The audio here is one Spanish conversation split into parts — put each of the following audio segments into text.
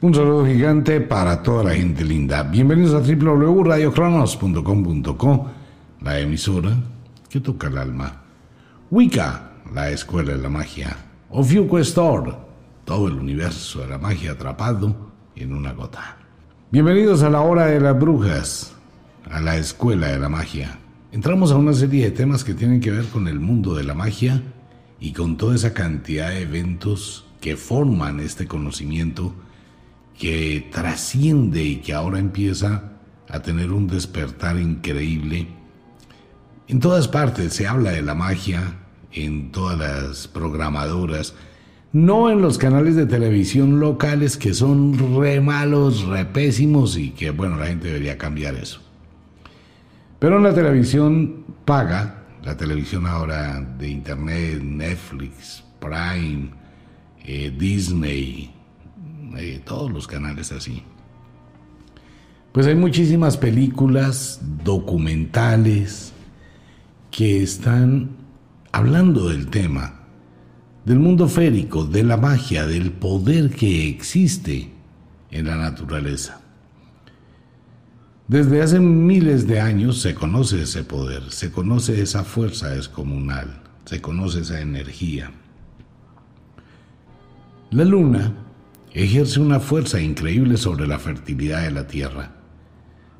Un saludo gigante para toda la gente linda. Bienvenidos a www.radiocronos.com.co, la emisora que toca el alma. Wicca, la escuela de la magia. Ofiuco Store, todo el universo de la magia atrapado en una gota. Bienvenidos a la hora de las brujas, a la escuela de la magia. Entramos a una serie de temas que tienen que ver con el mundo de la magia y con toda esa cantidad de eventos que forman este conocimiento que trasciende y que ahora empieza a tener un despertar increíble. En todas partes se habla de la magia, en todas las programadoras, no en los canales de televisión locales que son re malos, re pésimos y que bueno, la gente debería cambiar eso. Pero en la televisión paga, la televisión ahora de internet, Netflix, Prime, eh, Disney, eh, todos los canales así. Pues hay muchísimas películas documentales que están hablando del tema, del mundo férico, de la magia, del poder que existe en la naturaleza. Desde hace miles de años se conoce ese poder, se conoce esa fuerza descomunal, se conoce esa energía. La luna ejerce una fuerza increíble sobre la fertilidad de la Tierra.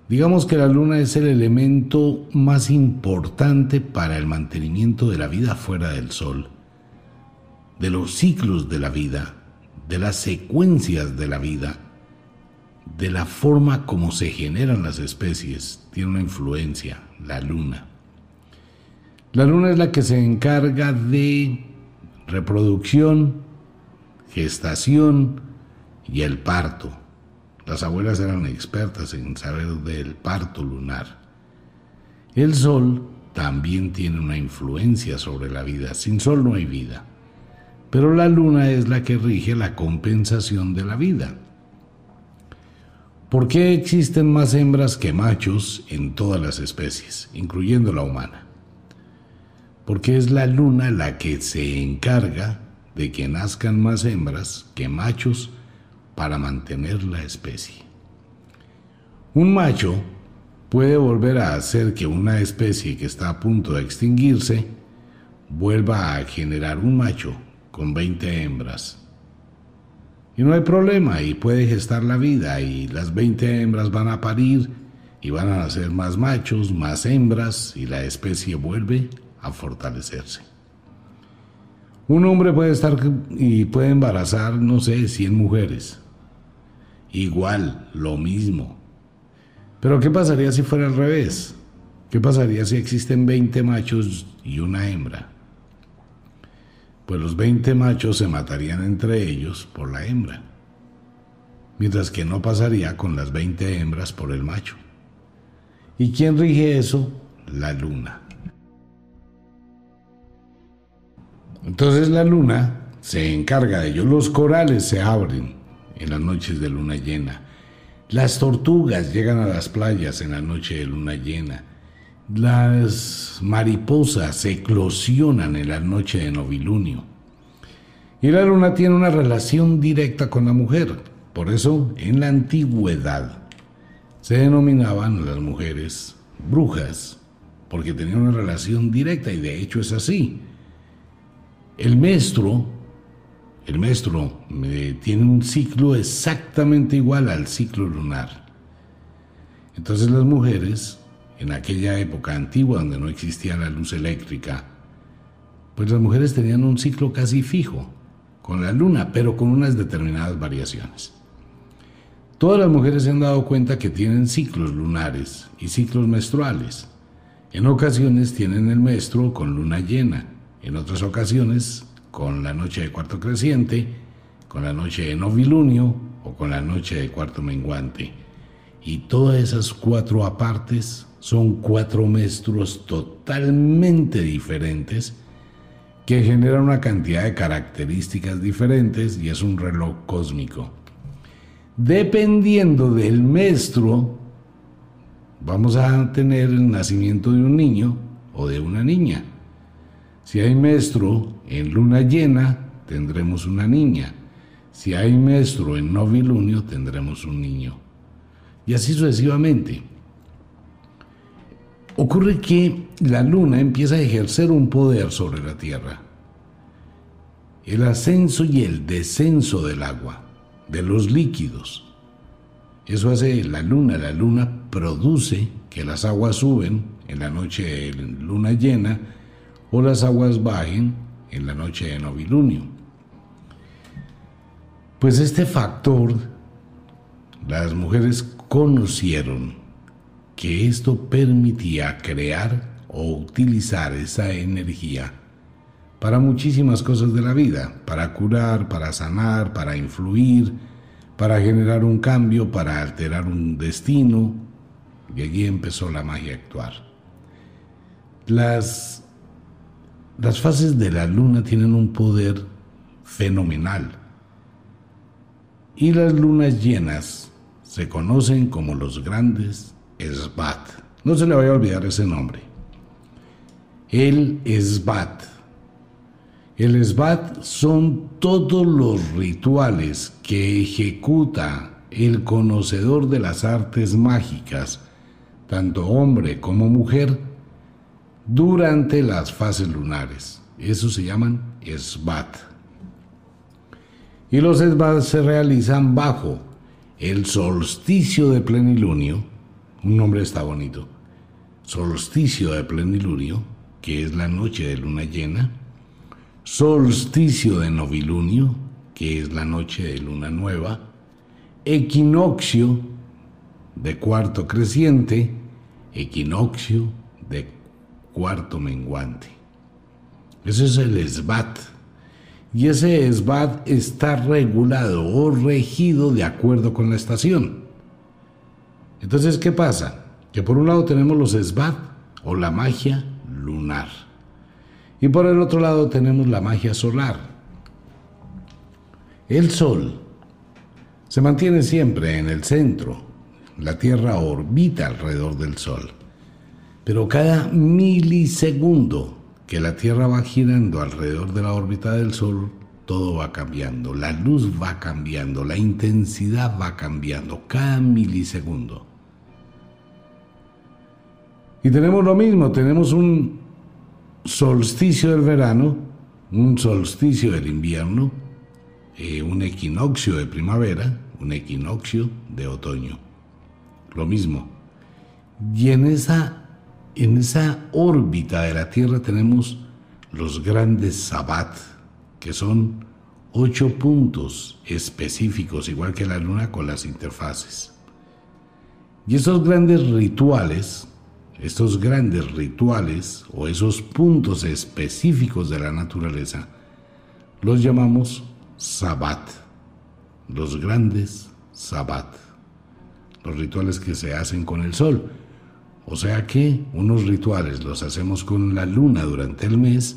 Digamos que la luna es el elemento más importante para el mantenimiento de la vida fuera del Sol, de los ciclos de la vida, de las secuencias de la vida, de la forma como se generan las especies. Tiene una influencia, la luna. La luna es la que se encarga de reproducción, gestación, y el parto. Las abuelas eran expertas en saber del parto lunar. El sol también tiene una influencia sobre la vida. Sin sol no hay vida. Pero la luna es la que rige la compensación de la vida. ¿Por qué existen más hembras que machos en todas las especies, incluyendo la humana? Porque es la luna la que se encarga de que nazcan más hembras que machos para mantener la especie. Un macho puede volver a hacer que una especie que está a punto de extinguirse vuelva a generar un macho con 20 hembras. Y no hay problema, y puede gestar la vida, y las 20 hembras van a parir, y van a nacer más machos, más hembras, y la especie vuelve a fortalecerse. Un hombre puede estar y puede embarazar, no sé, 100 mujeres igual, lo mismo. Pero ¿qué pasaría si fuera al revés? ¿Qué pasaría si existen 20 machos y una hembra? Pues los 20 machos se matarían entre ellos por la hembra, mientras que no pasaría con las 20 hembras por el macho. ¿Y quién rige eso? La luna. Entonces la luna se encarga de ello. Los corales se abren en las noches de luna llena. Las tortugas llegan a las playas en la noche de luna llena. Las mariposas eclosionan en la noche de novilunio. Y la luna tiene una relación directa con la mujer. Por eso, en la antigüedad, se denominaban las mujeres brujas, porque tenían una relación directa, y de hecho es así. El maestro el maestro tiene un ciclo exactamente igual al ciclo lunar. Entonces las mujeres, en aquella época antigua donde no existía la luz eléctrica, pues las mujeres tenían un ciclo casi fijo con la luna, pero con unas determinadas variaciones. Todas las mujeres se han dado cuenta que tienen ciclos lunares y ciclos menstruales. En ocasiones tienen el menstruo con luna llena, en otras ocasiones con la noche de cuarto creciente, con la noche de novilunio o con la noche de cuarto menguante. Y todas esas cuatro apartes son cuatro menstruos totalmente diferentes que generan una cantidad de características diferentes y es un reloj cósmico. Dependiendo del menstruo, vamos a tener el nacimiento de un niño o de una niña. Si hay menstruo en luna llena, tendremos una niña. Si hay menstruo en novilunio, tendremos un niño. Y así sucesivamente. Ocurre que la luna empieza a ejercer un poder sobre la Tierra. El ascenso y el descenso del agua, de los líquidos. Eso hace la luna. La luna produce que las aguas suben en la noche de luna llena o las aguas bajen en la noche de novilunio. Pues este factor, las mujeres conocieron que esto permitía crear o utilizar esa energía para muchísimas cosas de la vida, para curar, para sanar, para influir, para generar un cambio, para alterar un destino. Y allí empezó la magia a actuar. Las, las fases de la luna tienen un poder fenomenal. Y las lunas llenas se conocen como los grandes Esbat. No se le vaya a olvidar ese nombre. El Esbat. El Esbat son todos los rituales que ejecuta el conocedor de las artes mágicas, tanto hombre como mujer, durante las fases lunares. Eso se llaman Esbat. Y los Esbat se realizan bajo el solsticio de plenilunio, un nombre está bonito, solsticio de plenilunio, que es la noche de luna llena, solsticio de novilunio, que es la noche de luna nueva, equinoccio de cuarto creciente, equinoccio de cuarto menguante. Ese es el esbat y ese esbat está regulado o regido de acuerdo con la estación. Entonces, ¿qué pasa? Que por un lado tenemos los esbat o la magia lunar y por el otro lado tenemos la magia solar. El sol se mantiene siempre en el centro, la Tierra orbita alrededor del sol, pero cada milisegundo que la Tierra va girando alrededor de la órbita del Sol, todo va cambiando, la luz va cambiando, la intensidad va cambiando cada milisegundo. Y tenemos lo mismo, tenemos un solsticio del verano, un solsticio del invierno, eh, un equinoccio de primavera, un equinoccio de otoño. Lo mismo. Y en esa en esa órbita de la Tierra tenemos los grandes sabbat, que son ocho puntos específicos, igual que la Luna, con las interfaces. Y esos grandes rituales, estos grandes rituales o esos puntos específicos de la naturaleza, los llamamos sabbat, los grandes sabbat, los rituales que se hacen con el sol. O sea que unos rituales los hacemos con la luna durante el mes,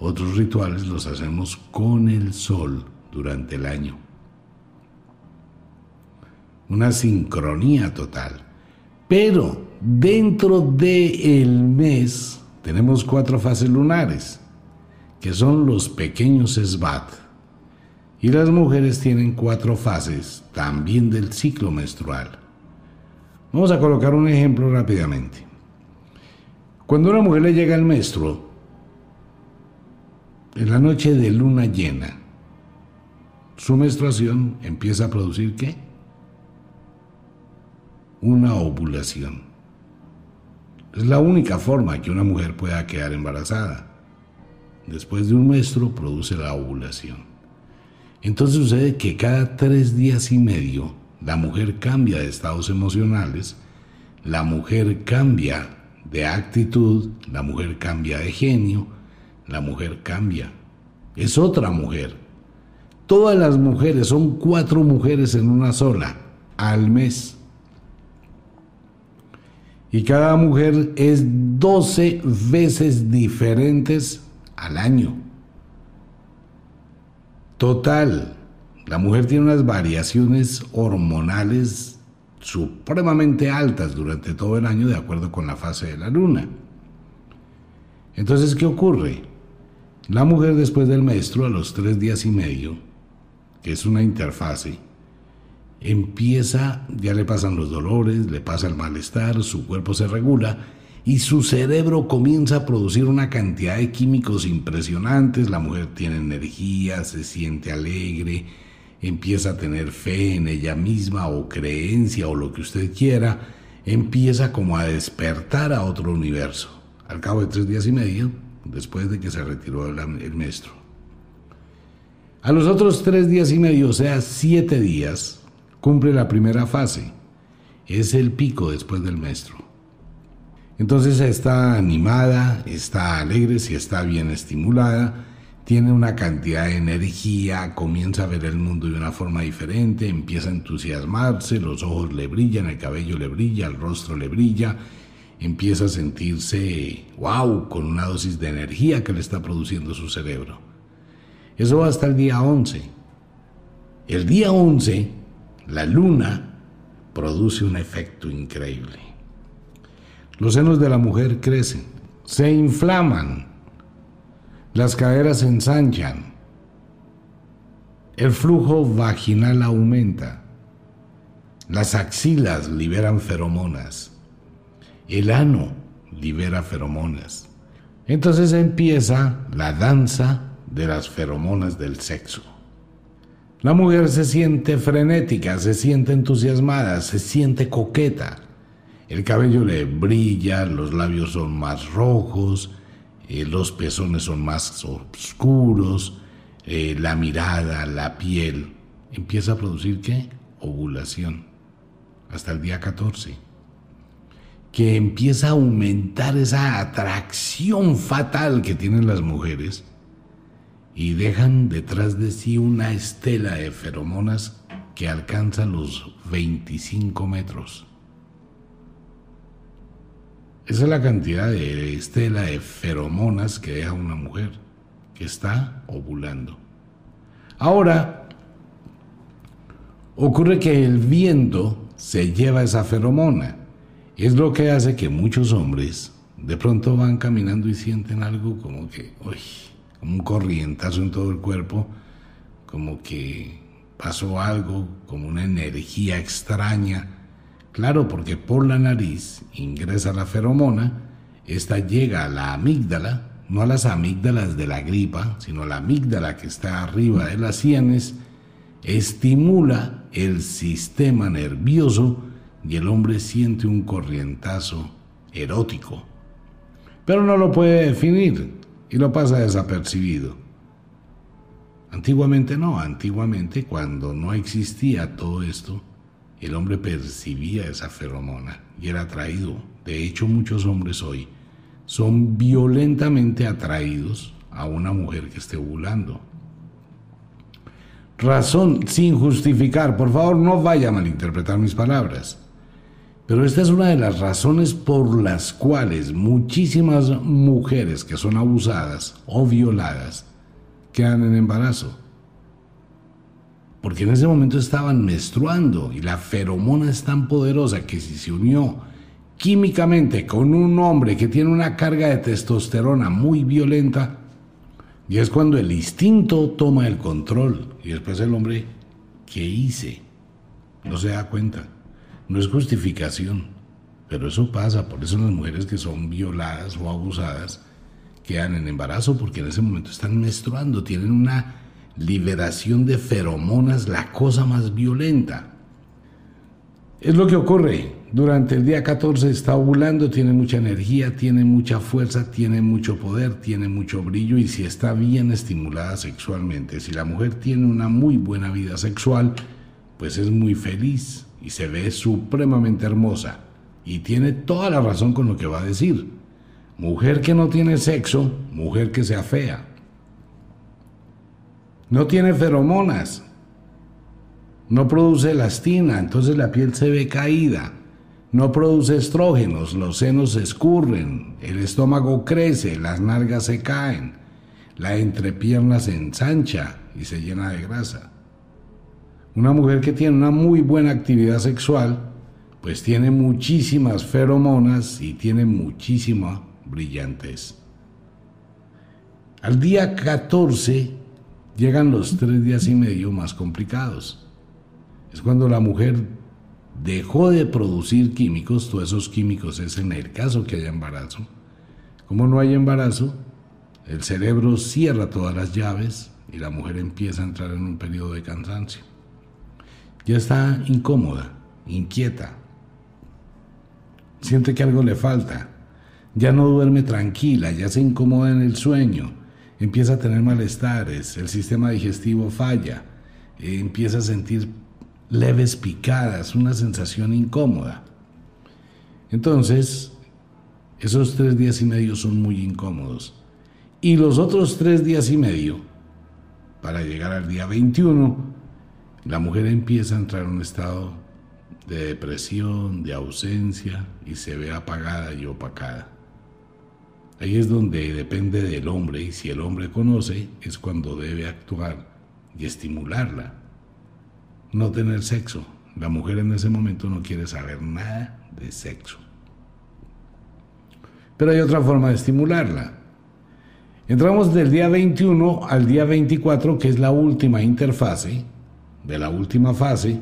otros rituales los hacemos con el sol durante el año. Una sincronía total. Pero dentro del mes tenemos cuatro fases lunares, que son los pequeños esbat. Y las mujeres tienen cuatro fases también del ciclo menstrual. Vamos a colocar un ejemplo rápidamente. Cuando una mujer le llega el menstruo, en la noche de luna llena, su menstruación empieza a producir qué? Una ovulación. Es la única forma que una mujer pueda quedar embarazada. Después de un menstruo produce la ovulación. Entonces sucede que cada tres días y medio la mujer cambia de estados emocionales, la mujer cambia de actitud, la mujer cambia de genio, la mujer cambia. Es otra mujer. Todas las mujeres, son cuatro mujeres en una sola, al mes. Y cada mujer es 12 veces diferentes al año. Total, la mujer tiene unas variaciones hormonales supremamente altas durante todo el año de acuerdo con la fase de la luna. Entonces, ¿qué ocurre? La mujer después del maestro, a los tres días y medio, que es una interfase, empieza, ya le pasan los dolores, le pasa el malestar, su cuerpo se regula y su cerebro comienza a producir una cantidad de químicos impresionantes, la mujer tiene energía, se siente alegre, empieza a tener fe en ella misma o creencia o lo que usted quiera, empieza como a despertar a otro universo. Al cabo de tres días y medio, después de que se retiró el, maestro. A los otros tres días y medio, o sea, siete días, cumple la primera fase. Es el pico después del maestro. Entonces está animada, está alegre, si está bien estimulada, tiene una cantidad de energía, comienza a ver el mundo de una forma diferente, empieza a entusiasmarse, los ojos le brillan, el cabello le brilla, el rostro le brilla, empieza a sentirse, wow, con una dosis de energía que le está produciendo su cerebro. Eso va hasta el día 11. El día 11, la luna produce un efecto increíble. Los senos de la mujer crecen, se inflaman, las caderas se ensanchan. El flujo vaginal aumenta. Las axilas liberan feromonas. El ano libera feromonas. Entonces empieza la danza de las feromonas del sexo. La mujer se siente frenética, se siente entusiasmada, se siente coqueta. El cabello le brilla, los labios son más rojos, eh, los pezones son más oscuros, eh, la mirada, la piel, empieza a producir qué? Ovulación, hasta el día 14, que empieza a aumentar esa atracción fatal que tienen las mujeres y dejan detrás de sí una estela de feromonas que alcanza los 25 metros. Esa es la cantidad de estela de feromonas que deja una mujer que está ovulando. Ahora, ocurre que el viento se lleva esa feromona. Es lo que hace que muchos hombres de pronto van caminando y sienten algo como que, uy, como un corrientazo en todo el cuerpo, como que pasó algo, como una energía extraña Claro, porque por la nariz ingresa la feromona, esta llega a la amígdala, no a las amígdalas de la gripa, sino a la amígdala que está arriba de las sienes, estimula el sistema nervioso y el hombre siente un corrientazo erótico. Pero no lo puede definir y lo pasa desapercibido. Antiguamente no, antiguamente cuando no existía todo esto, el hombre percibía esa feromona y era atraído. De hecho, muchos hombres hoy son violentamente atraídos a una mujer que esté ovulando. Razón sin justificar, por favor no vaya a malinterpretar mis palabras. Pero esta es una de las razones por las cuales muchísimas mujeres que son abusadas o violadas quedan en embarazo porque en ese momento estaban menstruando y la feromona es tan poderosa que si se unió químicamente con un hombre que tiene una carga de testosterona muy violenta, y es cuando el instinto toma el control y después el hombre, ¿qué hice? No se da cuenta. No es justificación, pero eso pasa, por eso las mujeres que son violadas o abusadas quedan en embarazo porque en ese momento están menstruando, tienen una liberación de feromonas, la cosa más violenta. Es lo que ocurre. Durante el día 14 está ovulando, tiene mucha energía, tiene mucha fuerza, tiene mucho poder, tiene mucho brillo y si está bien estimulada sexualmente, si la mujer tiene una muy buena vida sexual, pues es muy feliz y se ve supremamente hermosa. Y tiene toda la razón con lo que va a decir. Mujer que no tiene sexo, mujer que sea fea. No tiene feromonas. No produce elastina, entonces la piel se ve caída. No produce estrógenos, los senos se escurren, el estómago crece, las nalgas se caen, la entrepierna se ensancha y se llena de grasa. Una mujer que tiene una muy buena actividad sexual, pues tiene muchísimas feromonas y tiene muchísima brillantez. Al día 14 llegan los tres días y medio más complicados. Es cuando la mujer dejó de producir químicos, todos esos químicos es en el caso que haya embarazo. Como no hay embarazo, el cerebro cierra todas las llaves y la mujer empieza a entrar en un periodo de cansancio. Ya está incómoda, inquieta, siente que algo le falta, ya no duerme tranquila, ya se incomoda en el sueño, empieza a tener malestares, el sistema digestivo falla, empieza a sentir leves picadas, una sensación incómoda. Entonces, esos tres días y medio son muy incómodos. Y los otros tres días y medio, para llegar al día 21, la mujer empieza a entrar en un estado de depresión, de ausencia y se ve apagada y opacada. Ahí es donde depende del hombre y si el hombre conoce es cuando debe actuar y estimularla. No tener sexo. La mujer en ese momento no quiere saber nada de sexo. Pero hay otra forma de estimularla. Entramos del día 21 al día 24, que es la última interfase de la última fase,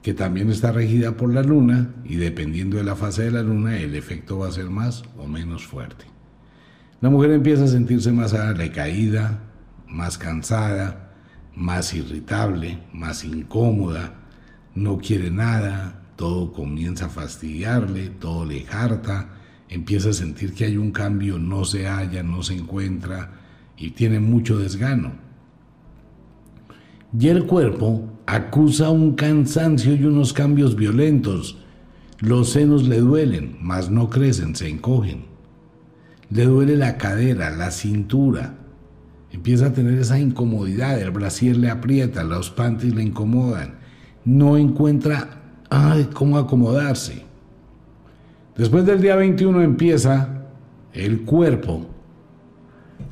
que también está regida por la luna y dependiendo de la fase de la luna el efecto va a ser más o menos fuerte. La mujer empieza a sentirse más decaída, más cansada, más irritable, más incómoda, no quiere nada, todo comienza a fastidiarle, todo le harta, empieza a sentir que hay un cambio, no se halla, no se encuentra y tiene mucho desgano. Y el cuerpo acusa un cansancio y unos cambios violentos. Los senos le duelen, mas no crecen, se encogen. Le duele la cadera, la cintura. Empieza a tener esa incomodidad, el brasier le aprieta, los panties le incomodan. No encuentra ay, cómo acomodarse. Después del día 21 empieza el cuerpo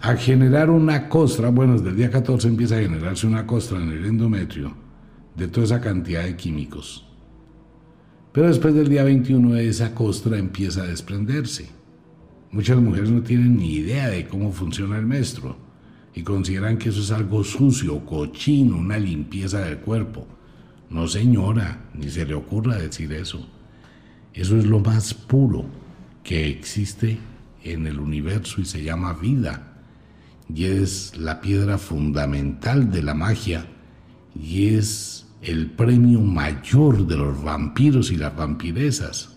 a generar una costra, bueno, desde el día 14 empieza a generarse una costra en el endometrio de toda esa cantidad de químicos. Pero después del día 21 esa costra empieza a desprenderse. Muchas mujeres no tienen ni idea de cómo funciona el menstruo y consideran que eso es algo sucio, cochino, una limpieza del cuerpo. No señora, ni se le ocurra decir eso. Eso es lo más puro que existe en el universo y se llama vida. Y es la piedra fundamental de la magia y es el premio mayor de los vampiros y las vampiresas.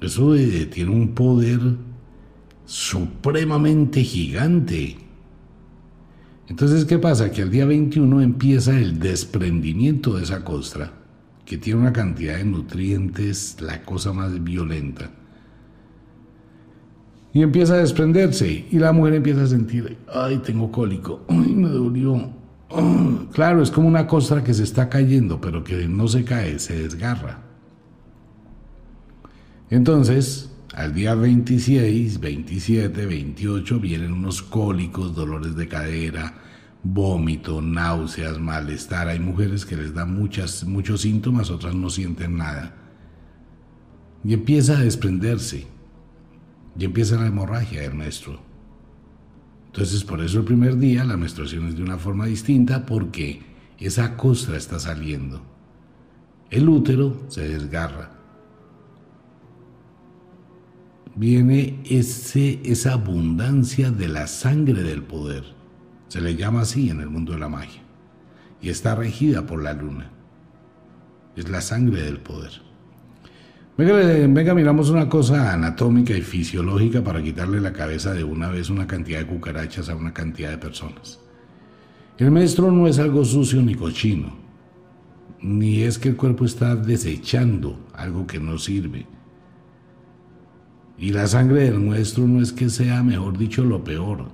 Eso tiene un poder supremamente gigante. Entonces, ¿qué pasa? Que el día 21 empieza el desprendimiento de esa costra, que tiene una cantidad de nutrientes, la cosa más violenta. Y empieza a desprenderse, y la mujer empieza a sentir, ay, tengo cólico, ay, me dolió, claro, es como una costra que se está cayendo, pero que no se cae, se desgarra. Entonces, al día 26, 27, 28 vienen unos cólicos, dolores de cadera, vómito, náuseas, malestar. Hay mujeres que les dan muchas, muchos síntomas, otras no sienten nada. Y empieza a desprenderse. Y empieza la hemorragia del maestro. Entonces, por eso el primer día la menstruación es de una forma distinta porque esa costra está saliendo. El útero se desgarra. Viene ese, esa abundancia de la sangre del poder. Se le llama así en el mundo de la magia. Y está regida por la luna. Es la sangre del poder. Venga, miramos una cosa anatómica y fisiológica para quitarle la cabeza de una vez una cantidad de cucarachas a una cantidad de personas. El menstruo no es algo sucio ni cochino, ni es que el cuerpo está desechando algo que no sirve. Y la sangre del nuestro no es que sea, mejor dicho, lo peor.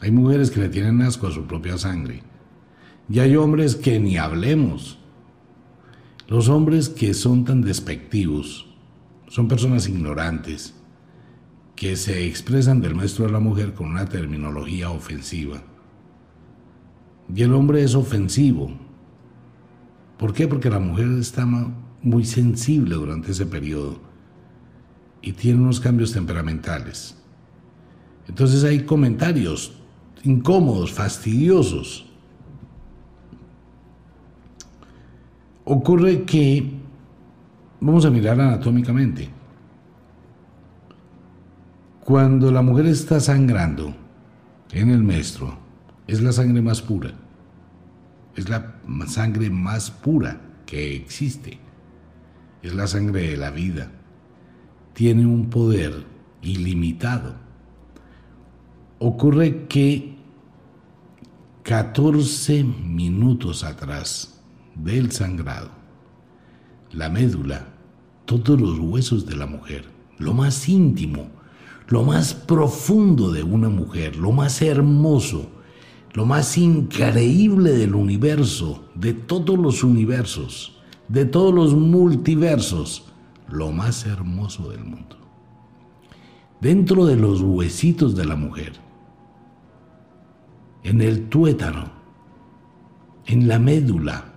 Hay mujeres que le tienen asco a su propia sangre. Y hay hombres que ni hablemos los hombres que son tan despectivos son personas ignorantes que se expresan del maestro de la mujer con una terminología ofensiva. Y el hombre es ofensivo. ¿Por qué? Porque la mujer está muy sensible durante ese periodo y tiene unos cambios temperamentales. Entonces hay comentarios incómodos, fastidiosos. Ocurre que, vamos a mirar anatómicamente, cuando la mujer está sangrando en el menstruo, es la sangre más pura, es la sangre más pura que existe, es la sangre de la vida, tiene un poder ilimitado. Ocurre que 14 minutos atrás del sangrado, la médula, todos los huesos de la mujer, lo más íntimo, lo más profundo de una mujer, lo más hermoso, lo más increíble del universo, de todos los universos, de todos los multiversos, lo más hermoso del mundo. Dentro de los huesitos de la mujer, en el tuétano, en la médula,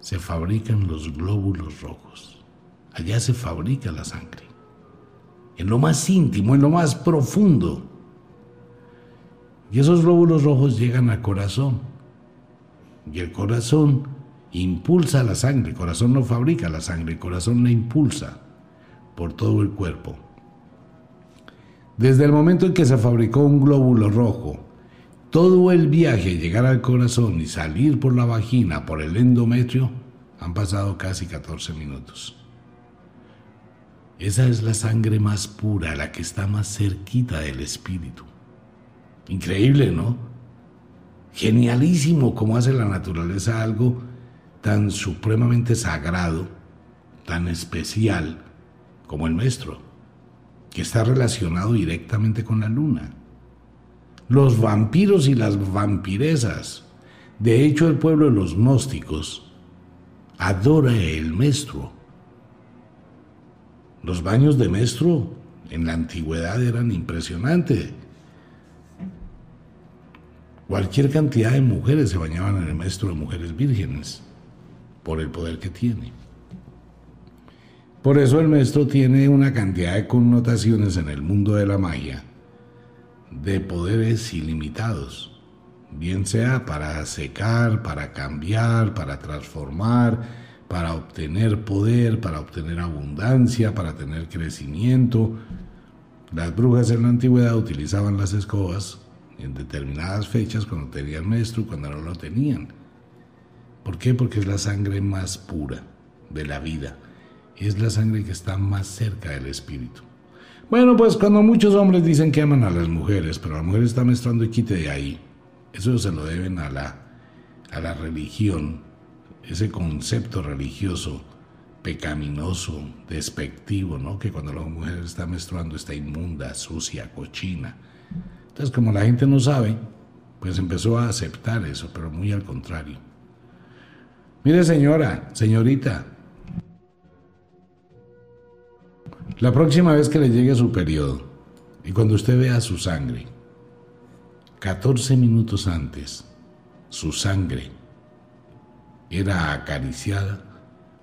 se fabrican los glóbulos rojos. Allá se fabrica la sangre. En lo más íntimo, en lo más profundo. Y esos glóbulos rojos llegan al corazón. Y el corazón impulsa la sangre. El corazón no fabrica la sangre, el corazón la impulsa por todo el cuerpo. Desde el momento en que se fabricó un glóbulo rojo, todo el viaje, llegar al corazón y salir por la vagina, por el endometrio, han pasado casi 14 minutos. Esa es la sangre más pura, la que está más cerquita del espíritu. Increíble, ¿no? Genialísimo cómo hace la naturaleza algo tan supremamente sagrado, tan especial como el nuestro, que está relacionado directamente con la luna los vampiros y las vampiresas. De hecho, el pueblo de los gnósticos adora el menstruo. Los baños de menstruo en la antigüedad eran impresionantes. Cualquier cantidad de mujeres se bañaban en el menstruo de mujeres vírgenes por el poder que tiene. Por eso el menstruo tiene una cantidad de connotaciones en el mundo de la magia de poderes ilimitados, bien sea para secar, para cambiar, para transformar, para obtener poder, para obtener abundancia, para tener crecimiento. Las brujas en la antigüedad utilizaban las escobas en determinadas fechas cuando tenían menstruo, cuando no lo tenían. ¿Por qué? Porque es la sangre más pura de la vida. Es la sangre que está más cerca del espíritu. Bueno, pues cuando muchos hombres dicen que aman a las mujeres, pero la mujer está menstruando y quite de ahí, eso se lo deben a la, a la religión, ese concepto religioso pecaminoso, despectivo, ¿no? Que cuando la mujer está menstruando está inmunda, sucia, cochina. Entonces, como la gente no sabe, pues empezó a aceptar eso, pero muy al contrario. Mire, señora, señorita, La próxima vez que le llegue su periodo y cuando usted vea su sangre, 14 minutos antes, su sangre era acariciada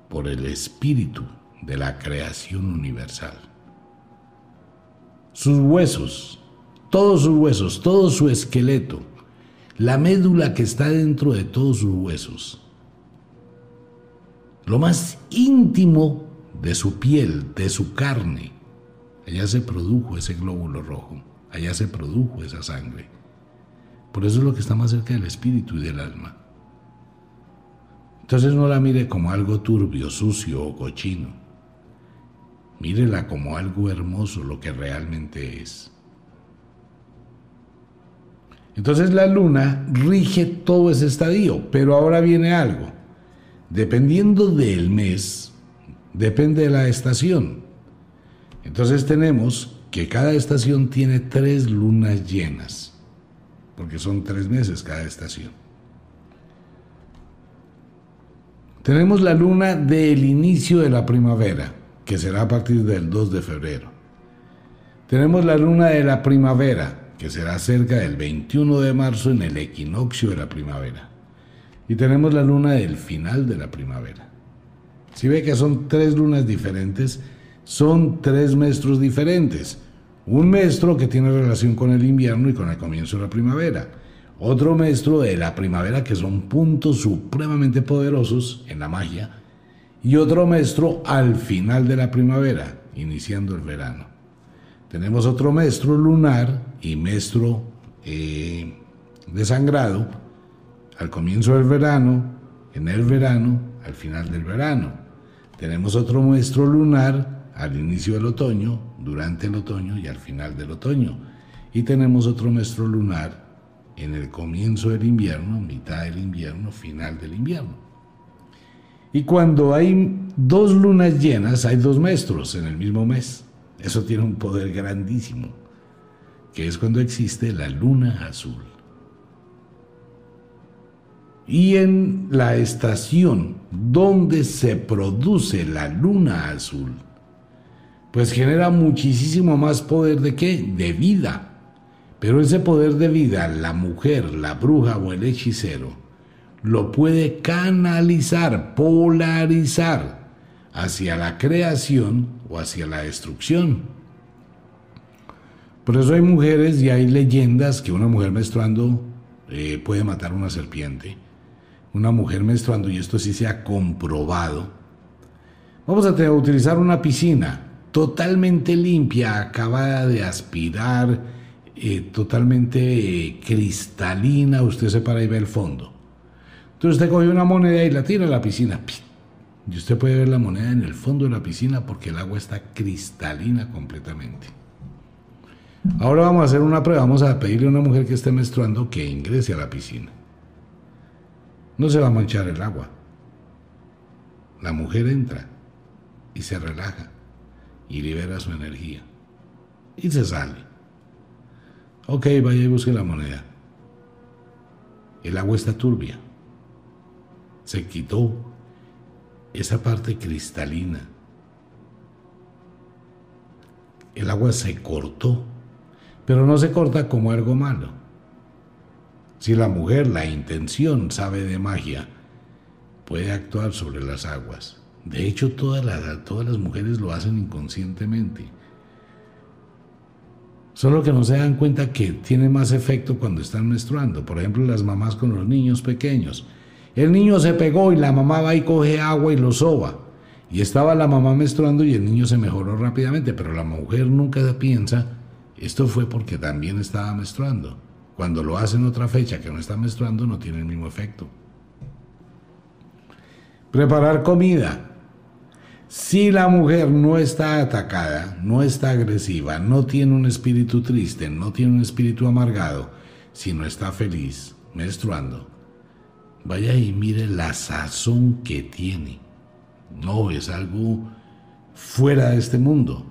por el espíritu de la creación universal. Sus huesos, todos sus huesos, todo su esqueleto, la médula que está dentro de todos sus huesos, lo más íntimo de su piel, de su carne. Allá se produjo ese glóbulo rojo, allá se produjo esa sangre. Por eso es lo que está más cerca del espíritu y del alma. Entonces no la mire como algo turbio, sucio o cochino. Mírela como algo hermoso, lo que realmente es. Entonces la luna rige todo ese estadio, pero ahora viene algo. Dependiendo del mes, depende de la estación. Entonces tenemos que cada estación tiene tres lunas llenas, porque son tres meses cada estación. Tenemos la luna del inicio de la primavera, que será a partir del 2 de febrero. Tenemos la luna de la primavera, que será cerca del 21 de marzo en el equinoccio de la primavera. Y tenemos la luna del final de la primavera. Si ve que son tres lunas diferentes, son tres maestros diferentes. Un maestro que tiene relación con el invierno y con el comienzo de la primavera. Otro maestro de la primavera que son puntos supremamente poderosos en la magia. Y otro maestro al final de la primavera, iniciando el verano. Tenemos otro maestro lunar y maestro eh, desangrado al comienzo del verano, en el verano, al final del verano. Tenemos otro maestro lunar al inicio del otoño, durante el otoño y al final del otoño. Y tenemos otro maestro lunar en el comienzo del invierno, mitad del invierno, final del invierno. Y cuando hay dos lunas llenas, hay dos maestros en el mismo mes. Eso tiene un poder grandísimo, que es cuando existe la luna azul. Y en la estación donde se produce la luna azul, pues genera muchísimo más poder de qué? De vida. Pero ese poder de vida, la mujer, la bruja o el hechicero, lo puede canalizar, polarizar hacia la creación o hacia la destrucción. Por eso hay mujeres y hay leyendas que una mujer menstruando eh, puede matar a una serpiente. Una mujer menstruando, y esto sí se ha comprobado. Vamos a, utilizar una piscina totalmente limpia, acabada de aspirar, eh, totalmente eh, cristalina, usted se para y ve el fondo. Entonces usted coge una moneda y la tira a la piscina. Y usted puede ver la moneda en el fondo de la piscina porque el agua está cristalina completamente. Ahora vamos a hacer una prueba. Vamos a pedirle a una mujer que esté menstruando que ingrese a la piscina. No se va a manchar el agua. La mujer entra y se relaja y libera su energía. Y se sale. Ok, vaya y busque la moneda. El agua está turbia. Se quitó esa parte cristalina. El agua se cortó, pero no se corta como algo malo. Si la mujer, la intención, sabe de magia, puede actuar sobre las aguas. De hecho, todas las, todas las mujeres lo hacen inconscientemente. Solo que no se dan cuenta que tiene más efecto cuando están menstruando. Por ejemplo, las mamás con los niños pequeños. El niño se pegó y la mamá va y coge agua y lo soba. Y estaba la mamá menstruando y el niño se mejoró rápidamente, pero la mujer nunca piensa, esto fue porque también estaba menstruando. Cuando lo hace en otra fecha que no está menstruando no tiene el mismo efecto. Preparar comida. Si la mujer no está atacada, no está agresiva, no tiene un espíritu triste, no tiene un espíritu amargado, si no está feliz, menstruando, vaya y mire la sazón que tiene. No, es algo fuera de este mundo.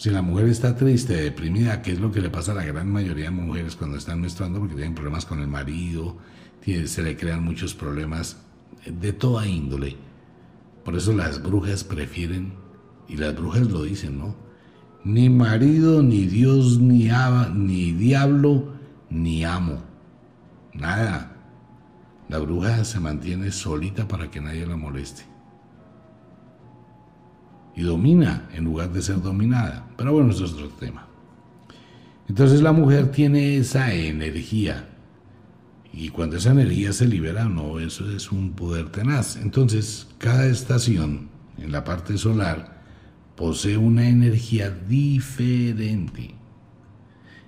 Si la mujer está triste, deprimida, ¿qué es lo que le pasa a la gran mayoría de mujeres cuando están menstruando? Porque tienen problemas con el marido, se le crean muchos problemas de toda índole. Por eso las brujas prefieren, y las brujas lo dicen, ¿no? Ni marido, ni Dios, ni, ni diablo, ni amo. Nada. La bruja se mantiene solita para que nadie la moleste. Y domina en lugar de ser dominada. Pero bueno, eso es otro tema. Entonces la mujer tiene esa energía. Y cuando esa energía se libera, no, eso es un poder tenaz. Entonces, cada estación en la parte solar posee una energía diferente.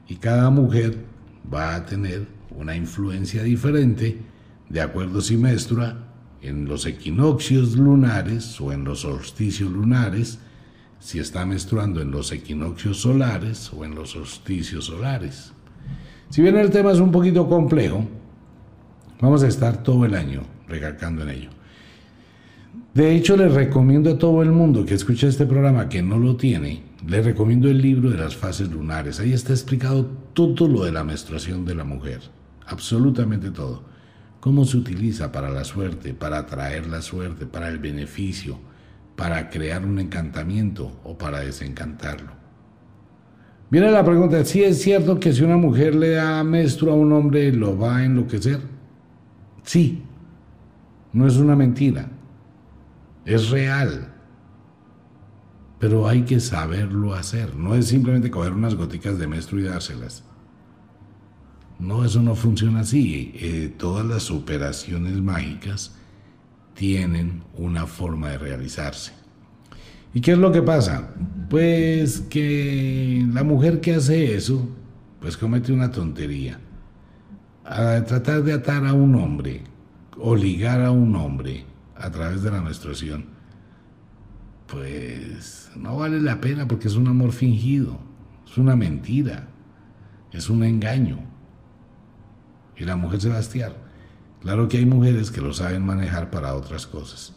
Y cada mujer va a tener una influencia diferente de acuerdo si menstrua en los equinoccios lunares o en los solsticios lunares, si está menstruando en los equinoccios solares o en los solsticios solares. Si bien el tema es un poquito complejo, vamos a estar todo el año recalcando en ello. De hecho, les recomiendo a todo el mundo que escuche este programa que no lo tiene, les recomiendo el libro de las fases lunares. Ahí está explicado todo lo de la menstruación de la mujer absolutamente todo. Cómo se utiliza para la suerte, para atraer la suerte, para el beneficio, para crear un encantamiento o para desencantarlo. Viene la pregunta, ¿si es cierto que si una mujer le da menstruo a un hombre lo va a enloquecer? Sí, no es una mentira, es real. pero hay que saberlo hacer. No es simplemente coger unas goticas de maestro y dárselas. No, eso no funciona así. Eh, todas las operaciones mágicas tienen una forma de realizarse. ¿Y qué es lo que pasa? Pues que la mujer que hace eso, pues comete una tontería. Tratar de atar a un hombre o ligar a un hombre a través de la menstruación, pues no vale la pena porque es un amor fingido, es una mentira, es un engaño. Y la mujer se. Claro que hay mujeres que lo saben manejar para otras cosas.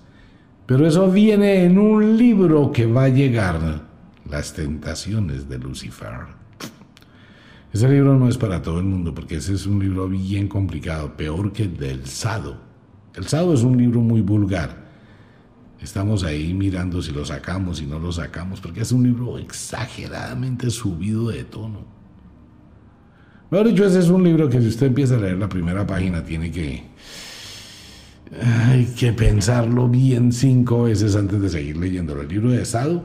Pero eso viene en un libro que va a llegar, Las tentaciones de Lucifer. Ese libro no es para todo el mundo porque ese es un libro bien complicado, peor que el del Sado. El Sado es un libro muy vulgar. Estamos ahí mirando si lo sacamos, si no lo sacamos, porque es un libro exageradamente subido de tono. Mejor dicho, ese es un libro que si usted empieza a leer la primera página tiene que hay que pensarlo bien cinco veces antes de seguir leyendo el libro de Sado.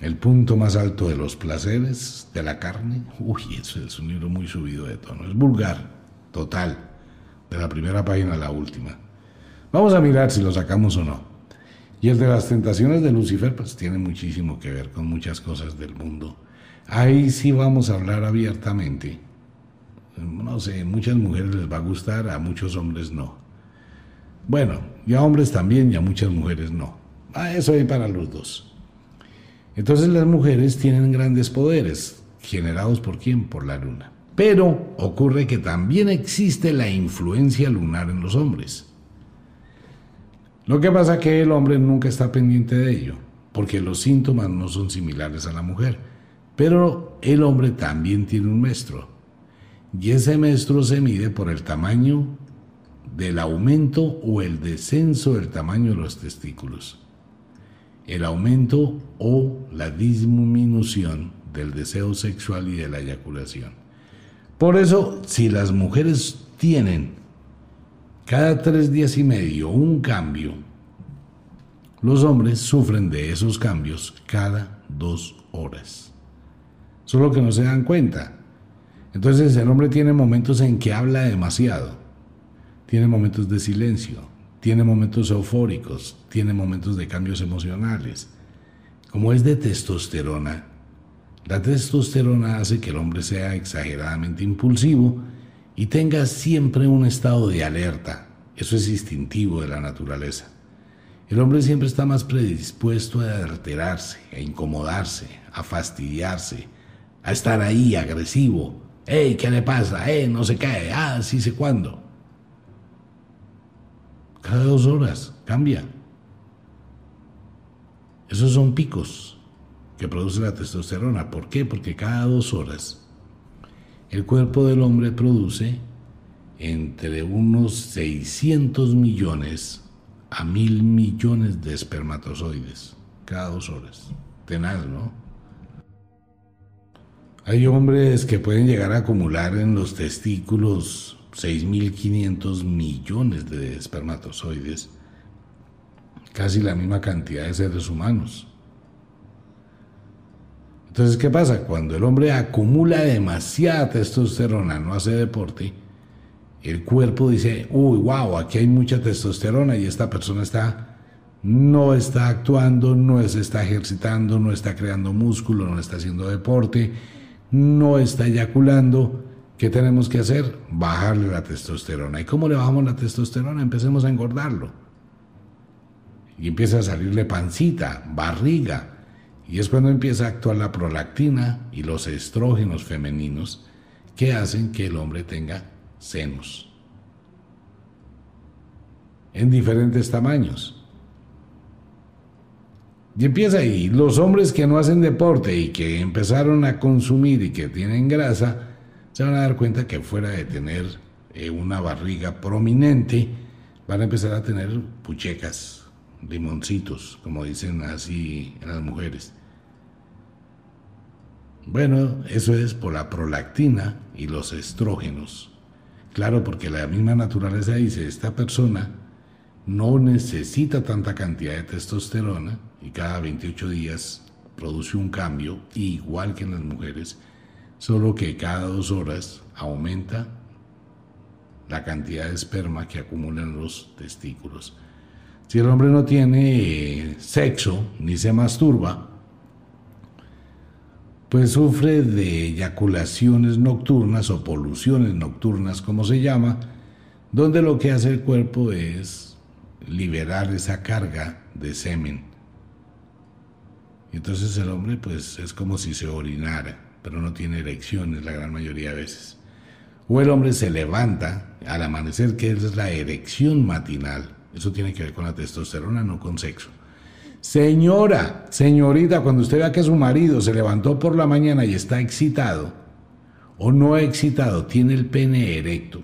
El punto más alto de los placeres de la carne. Uy, eso es un libro muy subido de tono. Es vulgar, total, de la primera página a la última. Vamos a mirar si lo sacamos o no. Y el de las tentaciones de Lucifer, pues tiene muchísimo que ver con muchas cosas del mundo. Ahí sí vamos a hablar abiertamente no sé, muchas mujeres les va a gustar, a muchos hombres no. Bueno, y a hombres también y a muchas mujeres no. Ah, eso hay para los dos. Entonces las mujeres tienen grandes poderes, generados por quién? Por la luna. Pero ocurre que también existe la influencia lunar en los hombres. Lo que pasa es que el hombre nunca está pendiente de ello, porque los síntomas no son similares a la mujer. Pero el hombre también tiene un maestro, y ese semestre se mide por el tamaño del aumento o el descenso del tamaño de los testículos, el aumento o la disminución del deseo sexual y de la eyaculación. Por eso, si las mujeres tienen cada tres días y medio un cambio, los hombres sufren de esos cambios cada dos horas. Solo que no se dan cuenta. Entonces el hombre tiene momentos en que habla demasiado, tiene momentos de silencio, tiene momentos eufóricos, tiene momentos de cambios emocionales. Como es de testosterona, la testosterona hace que el hombre sea exageradamente impulsivo y tenga siempre un estado de alerta. Eso es instintivo de la naturaleza. El hombre siempre está más predispuesto a alterarse, a incomodarse, a fastidiarse, a estar ahí agresivo, Hey, ¿qué le pasa? Hey, no se cae. Ah, sí sé cuándo. Cada dos horas cambia. Esos son picos que produce la testosterona. ¿Por qué? Porque cada dos horas el cuerpo del hombre produce entre unos 600 millones a mil millones de espermatozoides cada dos horas. Tenaz, ¿no? Hay hombres que pueden llegar a acumular en los testículos 6.500 millones de espermatozoides, casi la misma cantidad de seres humanos. Entonces, ¿qué pasa? Cuando el hombre acumula demasiada testosterona, no hace deporte, el cuerpo dice, uy, wow, aquí hay mucha testosterona y esta persona está, no está actuando, no se está ejercitando, no está creando músculo, no está haciendo deporte, no está eyaculando, ¿qué tenemos que hacer? Bajarle la testosterona. ¿Y cómo le bajamos la testosterona? Empecemos a engordarlo. Y empieza a salirle pancita, barriga. Y es cuando empieza a actuar la prolactina y los estrógenos femeninos que hacen que el hombre tenga senos. En diferentes tamaños. Y empieza ahí. Los hombres que no hacen deporte y que empezaron a consumir y que tienen grasa, se van a dar cuenta que fuera de tener eh, una barriga prominente, van a empezar a tener puchecas, limoncitos, como dicen así las mujeres. Bueno, eso es por la prolactina y los estrógenos. Claro, porque la misma naturaleza dice, esta persona no necesita tanta cantidad de testosterona y cada 28 días produce un cambio, igual que en las mujeres, solo que cada dos horas aumenta la cantidad de esperma que acumulan los testículos. Si el hombre no tiene sexo ni se masturba, pues sufre de eyaculaciones nocturnas o poluciones nocturnas, como se llama, donde lo que hace el cuerpo es liberar esa carga de semen. Y entonces el hombre pues es como si se orinara, pero no tiene erecciones la gran mayoría de veces. O el hombre se levanta al amanecer, que es la erección matinal. Eso tiene que ver con la testosterona, no con sexo. Señora, señorita, cuando usted vea que su marido se levantó por la mañana y está excitado, o no excitado, tiene el pene erecto.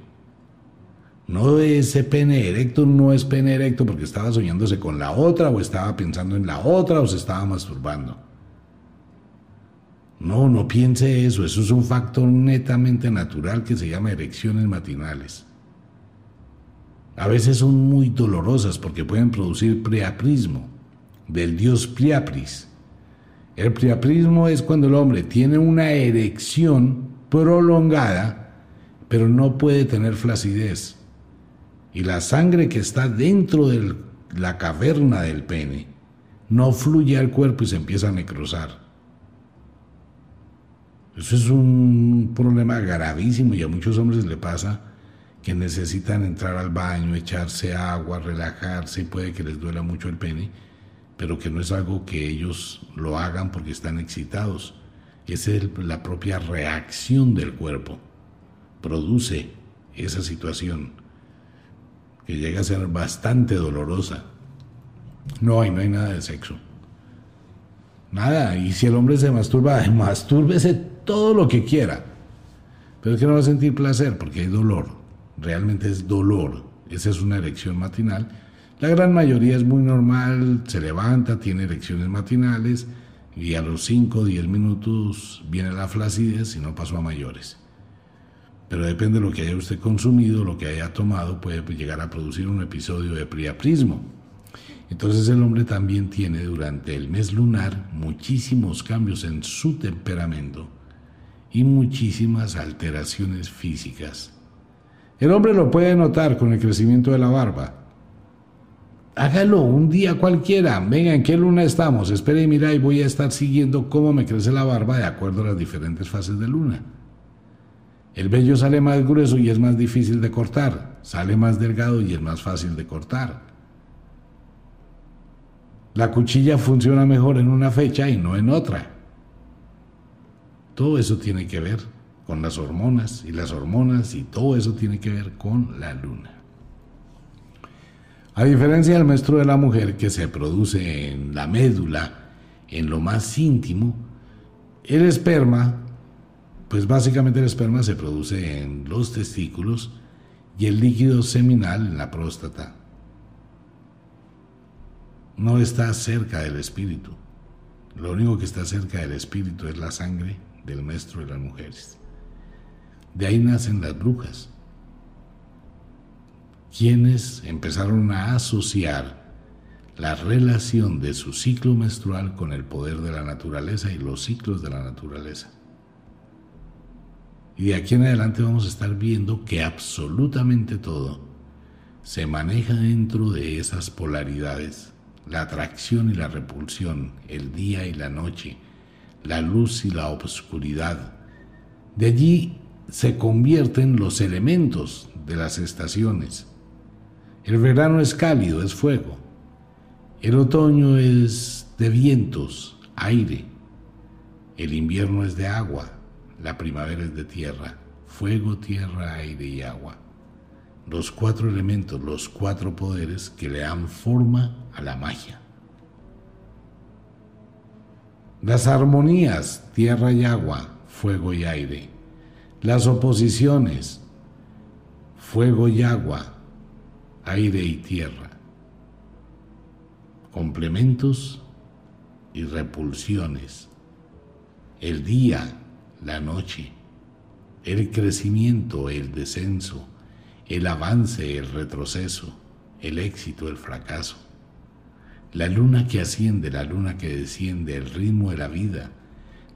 No ese pene erecto, no es pene erecto porque estaba soñándose con la otra, o estaba pensando en la otra, o se estaba masturbando. No, no piense eso, eso es un factor netamente natural que se llama erecciones matinales. A veces son muy dolorosas porque pueden producir preaprismo del dios Priapris. El priaprismo es cuando el hombre tiene una erección prolongada, pero no puede tener flacidez. Y la sangre que está dentro de la caverna del pene no fluye al cuerpo y se empieza a necrosar. Eso es un problema gravísimo y a muchos hombres le pasa que necesitan entrar al baño, echarse agua, relajarse puede que les duela mucho el pene pero que no es algo que ellos lo hagan porque están excitados. Es la propia reacción del cuerpo. Produce esa situación que llega a ser bastante dolorosa. No hay, no hay nada de sexo. Nada. Y si el hombre se masturba, mastúrbese todo lo que quiera. Pero es que no va a sentir placer porque hay dolor. Realmente es dolor. Esa es una erección matinal la gran mayoría es muy normal, se levanta, tiene erecciones matinales y a los 5 o 10 minutos viene la flacidez y no pasó a mayores. Pero depende de lo que haya usted consumido, lo que haya tomado, puede llegar a producir un episodio de priaprismo. Entonces el hombre también tiene durante el mes lunar muchísimos cambios en su temperamento y muchísimas alteraciones físicas. El hombre lo puede notar con el crecimiento de la barba, Hágalo un día cualquiera. Venga, ¿en qué luna estamos? Espere y mira y voy a estar siguiendo cómo me crece la barba de acuerdo a las diferentes fases de luna. El vello sale más grueso y es más difícil de cortar. Sale más delgado y es más fácil de cortar. La cuchilla funciona mejor en una fecha y no en otra. Todo eso tiene que ver con las hormonas y las hormonas y todo eso tiene que ver con la luna. A diferencia del menstruo de la mujer que se produce en la médula, en lo más íntimo, el esperma, pues básicamente el esperma se produce en los testículos y el líquido seminal en la próstata. No está cerca del espíritu. Lo único que está cerca del espíritu es la sangre del menstruo de las mujeres. De ahí nacen las brujas quienes empezaron a asociar la relación de su ciclo menstrual con el poder de la naturaleza y los ciclos de la naturaleza. Y de aquí en adelante vamos a estar viendo que absolutamente todo se maneja dentro de esas polaridades, la atracción y la repulsión, el día y la noche, la luz y la obscuridad. De allí se convierten los elementos de las estaciones. El verano es cálido, es fuego. El otoño es de vientos, aire. El invierno es de agua. La primavera es de tierra. Fuego, tierra, aire y agua. Los cuatro elementos, los cuatro poderes que le dan forma a la magia. Las armonías, tierra y agua, fuego y aire. Las oposiciones, fuego y agua, aire y tierra, complementos y repulsiones, el día, la noche, el crecimiento, el descenso, el avance, el retroceso, el éxito, el fracaso. La luna que asciende, la luna que desciende, el ritmo de la vida,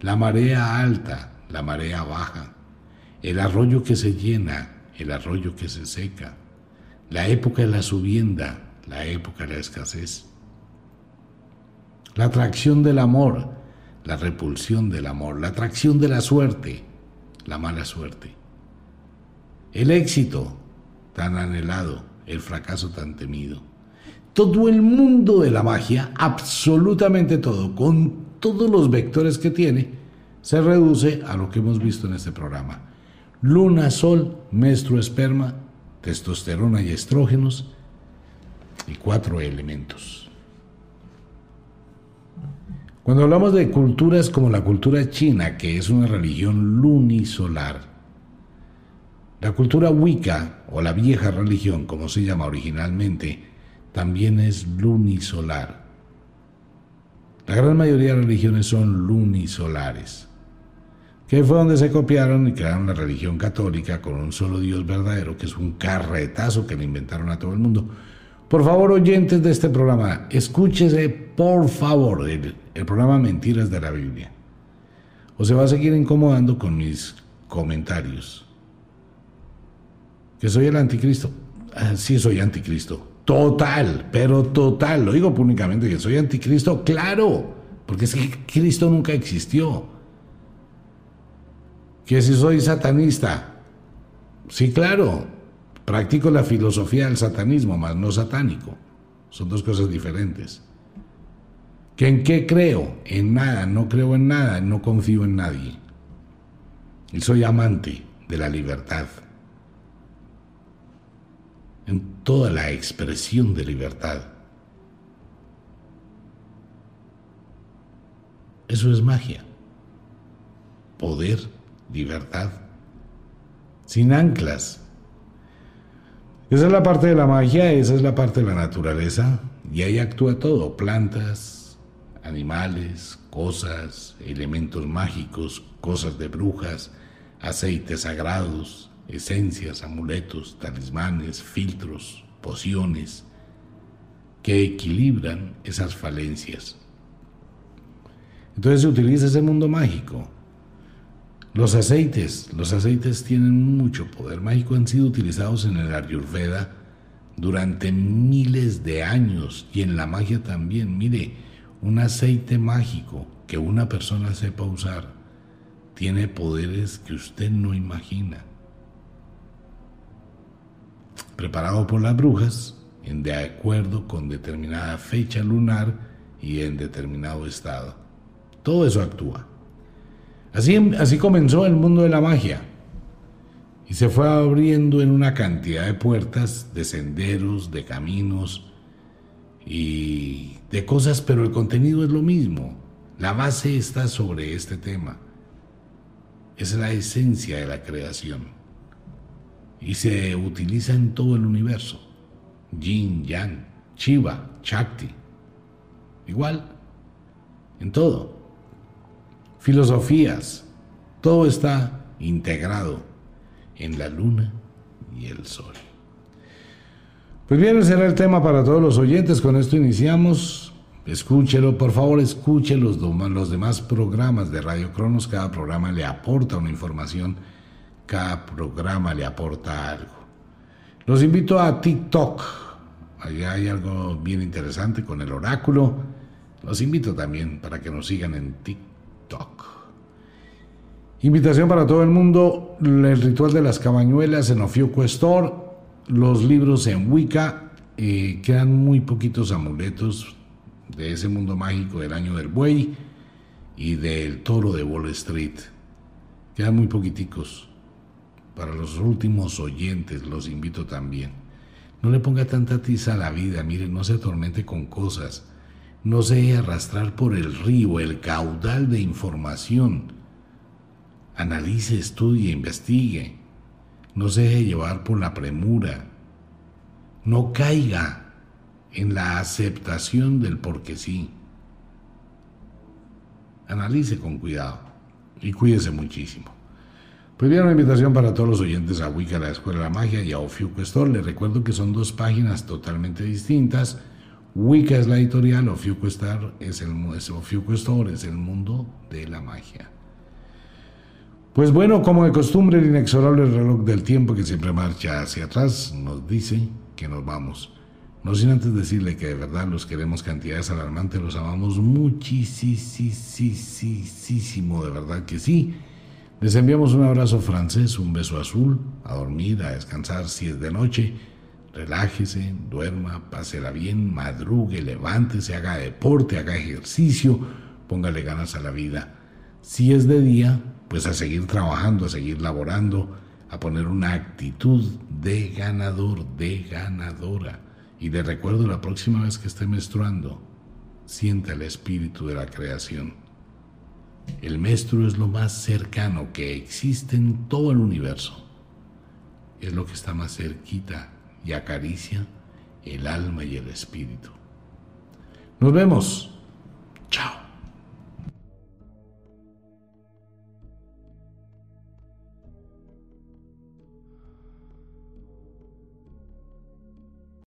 la marea alta, la marea baja, el arroyo que se llena, el arroyo que se seca, la época de la subienda, la época de la escasez, la atracción del amor, la repulsión del amor, la atracción de la suerte, la mala suerte, el éxito tan anhelado, el fracaso tan temido. Todo el mundo de la magia, absolutamente todo, con todos los vectores que tiene, se reduce a lo que hemos visto en este programa. Luna, sol, menstruo, esperma, testosterona y estrógenos y cuatro elementos. Cuando hablamos de culturas como la cultura china, que es una religión lunisolar, la cultura Wicca, o la vieja religión, como se llama originalmente, también es lunisolar. La gran mayoría de religiones son lunisolares, que fue donde se copiaron y crearon la religión católica con un solo Dios verdadero, que es un carretazo que le inventaron a todo el mundo. Por favor, oyentes de este programa, escúchese, por favor, el, el programa Mentiras de la Biblia. O se va a seguir incomodando con mis comentarios. Que soy el anticristo. Ah, sí, soy anticristo. Total, pero total. Lo digo públicamente que soy anticristo, claro. Porque es que Cristo nunca existió. Que si soy satanista. Sí, claro. Practico la filosofía del satanismo, más no satánico. Son dos cosas diferentes. ¿Que en qué creo? En nada, no creo en nada, no confío en nadie. Y soy amante de la libertad. En toda la expresión de libertad. Eso es magia. Poder, libertad. Sin anclas. Esa es la parte de la magia, esa es la parte de la naturaleza. Y ahí actúa todo, plantas, animales, cosas, elementos mágicos, cosas de brujas, aceites sagrados, esencias, amuletos, talismanes, filtros, pociones, que equilibran esas falencias. Entonces se utiliza ese mundo mágico. Los aceites, los aceites tienen mucho poder mágico, han sido utilizados en el Ayurveda durante miles de años y en la magia también. Mire, un aceite mágico que una persona sepa usar tiene poderes que usted no imagina. Preparado por las brujas, en de acuerdo con determinada fecha lunar y en determinado estado. Todo eso actúa. Así, así comenzó el mundo de la magia y se fue abriendo en una cantidad de puertas, de senderos, de caminos y de cosas, pero el contenido es lo mismo. La base está sobre este tema. Es la esencia de la creación. Y se utiliza en todo el universo. Yin, Yang, Shiva, Shakti. Igual, en todo. Filosofías, todo está integrado en la luna y el sol. Pues bien, ese será el tema para todos los oyentes. Con esto iniciamos. Escúchelo, por favor, escuche los, demás programas de Radio Cronos. Cada programa le aporta una información, cada programa le aporta algo. Los invito a TikTok. Allá hay algo bien interesante con el oráculo. Los invito también para que nos sigan en TikTok. Invitación para todo el mundo, el ritual de las cabañuelas en Ofiuco Store los libros en Wicca, eh, quedan muy poquitos amuletos de ese mundo mágico del año del buey y del toro de Wall Street. Quedan muy poquiticos. Para los últimos oyentes los invito también. No le ponga tanta tiza a la vida, mire, no se atormente con cosas. No se deje arrastrar por el río, el caudal de información. Analice, estudie, investigue. No se deje llevar por la premura. No caiga en la aceptación del porque sí. Analice con cuidado y cuídese muchísimo. Pues una invitación para todos los oyentes a Wicca, la Escuela de la Magia y a Ofiuco Store. Les recuerdo que son dos páginas totalmente distintas. Wicca es la editorial, Ofiuco es el, Store es el mundo de la magia. Pues bueno, como de costumbre, el inexorable reloj del tiempo que siempre marcha hacia atrás nos dice que nos vamos. No sin antes decirle que de verdad los queremos cantidades alarmantes, los amamos muchísimo, de verdad que sí. Les enviamos un abrazo francés, un beso azul, a dormir, a descansar si es de noche. Relájese, duerma, pásela bien, madrugue, levántese, haga deporte, haga ejercicio, póngale ganas a la vida. Si es de día, pues a seguir trabajando, a seguir laborando, a poner una actitud de ganador, de ganadora. Y le recuerdo la próxima vez que esté menstruando, sienta el espíritu de la creación. El maestro es lo más cercano que existe en todo el universo. Es lo que está más cerquita y acaricia el alma y el espíritu. Nos vemos